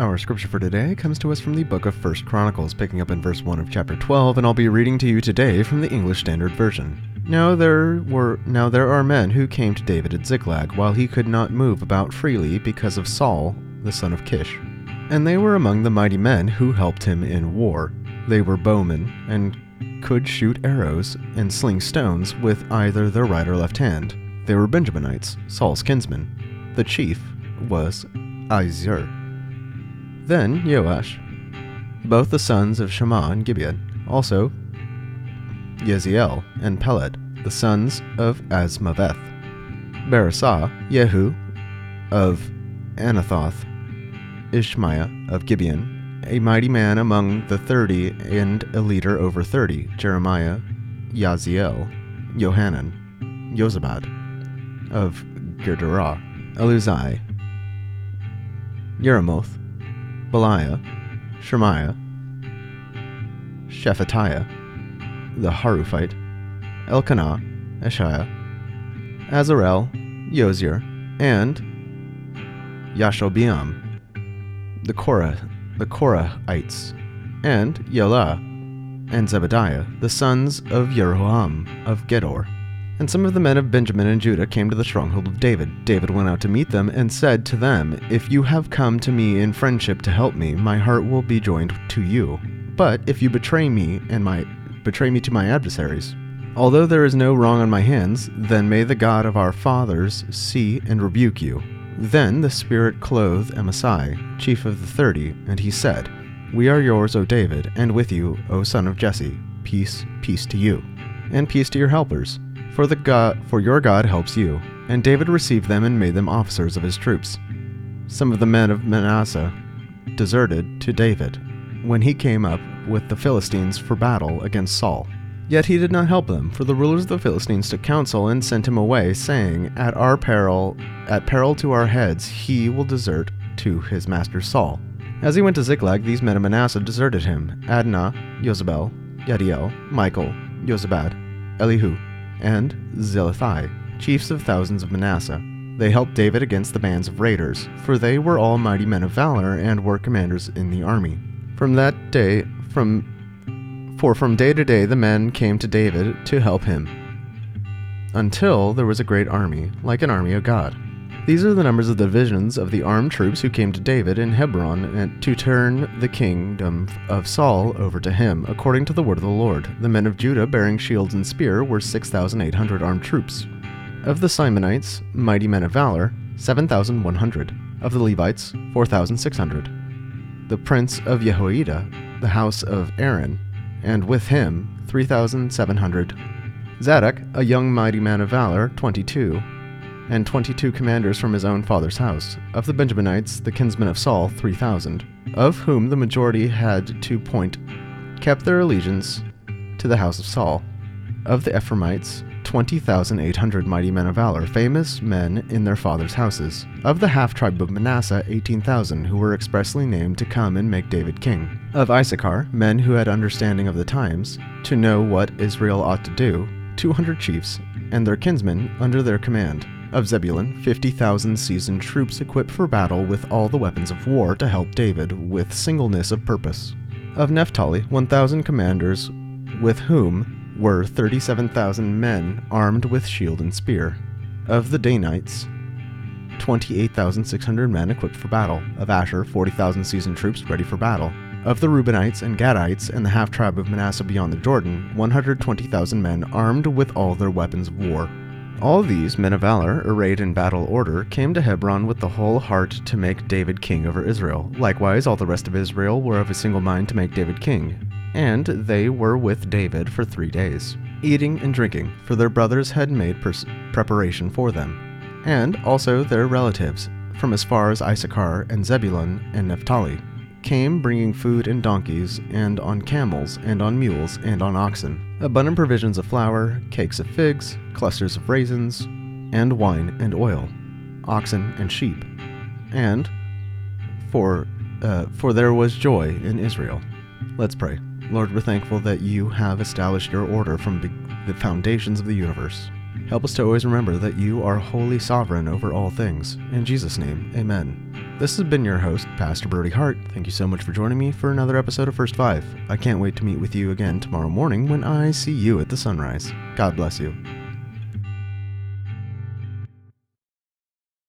Our scripture for today comes to us from the book of First Chronicles, picking up in verse 1 of chapter 12, and I'll be reading to you today from the English Standard Version. Now there were now there are men who came to David at Ziklag while he could not move about freely because of Saul, the son of Kish. And they were among the mighty men who helped him in war. They were bowmen and could shoot arrows and sling stones with either their right or left hand. They were Benjaminites, Saul's kinsmen. The chief was Ahiezer. Then Yoash, both the sons of Shema and Gibeon, also Yeziel and Pelet, the sons of Azmaveth, Beresah, Jehu of Anathoth, Ishmaiah of Gibeon, a mighty man among the thirty and a leader over thirty, Jeremiah, Yaziel, Johanan, Jozabad of Gederah, Eluzai, Yeremoth, Bealiah, Shemaiah, Shephatiah, the Haruphite, Elkanah, Isshiah, Azarel, Yozir, and Yashobiam, the Korah, the Korahites, and Yelah, and Zebediah, the sons of Jeroham of Gedor. And some of the men of Benjamin and Judah came to the stronghold of David. David went out to meet them and said to them, If you have come to me in friendship to help me, my heart will be joined to you. But if you betray me and my betray me to my adversaries, although there is no wrong on my hands, then may the God of our fathers see and rebuke you. Then the Spirit clothed Amasai, chief of the thirty, and he said, We are yours, O David, and with you, O son of Jesse. Peace, peace to you, and peace to your helpers for the God for your God helps you. And David received them and made them officers of his troops. Some of the men of Manasseh deserted to David when he came up with the Philistines for battle against Saul. Yet he did not help them, for the rulers of the Philistines took counsel and sent him away, saying, At our peril, at peril to our heads, he will desert to his master Saul. As he went to Ziklag, these men of Manasseh deserted him: Adnah, Jozabad, Yadiel, Michael, Jozabad, Elihu, and Zillethai, chiefs of thousands of Manasseh. They helped David against the bands of raiders, for they were all mighty men of valor and were commanders in the army. From that day, from for from day to day the men came to David to help him, until there was a great army, like an army of God. These are the numbers of the divisions of the armed troops who came to David in Hebron to turn the kingdom of Saul over to him, according to the word of the Lord. The men of Judah bearing shields and spear were 6,800 armed troops. Of the Simeonites, mighty men of valor, 7,100. Of the Levites, 4,600. The prince of Jehoiada, the house of Aaron, and with him, 3,700. Zadok, a young mighty man of valor, 22 and 22 commanders from his own father's house. Of the Benjaminites, the kinsmen of Saul, 3,000, of whom the majority had to point kept their allegiance to the house of Saul. Of the Ephraimites, 20,800 mighty men of valor, famous men in their fathers' houses. Of the half tribe of Manasseh, 18,000, who were expressly named to come and make David king. Of Issachar, men who had understanding of the times, to know what Israel ought to do, 200 chiefs, and their kinsmen under their command of Zebulun, 50,000 seasoned troops equipped for battle with all the weapons of war to help David with singleness of purpose. Of Naphtali, 1,000 commanders, with whom were 37,000 men armed with shield and spear. Of the Danites, 28,600 men equipped for battle. Of Asher, 40,000 seasoned troops ready for battle. Of the Reubenites and Gadites and the half tribe of Manasseh beyond the Jordan, 120,000 men armed with all their weapons of war. All these men of valor, arrayed in battle order, came to Hebron with the whole heart to make David king over Israel. Likewise, all the rest of Israel were of a single mind to make David king. And they were with David for three days, eating and drinking, for their brothers had made pers- preparation for them, and also their relatives, from as far as Issachar and Zebulun and Naphtali. Came bringing food and donkeys, and on camels, and on mules, and on oxen, abundant provisions of flour, cakes of figs, clusters of raisins, and wine and oil, oxen and sheep, and for uh, for there was joy in Israel. Let's pray. Lord, we're thankful that you have established your order from be- the foundations of the universe. Help us to always remember that you are wholly sovereign over all things. In Jesus' name, amen. This has been your host, Pastor Brody Hart. Thank you so much for joining me for another episode of First Five. I can't wait to meet with you again tomorrow morning when I see you at the sunrise. God bless you.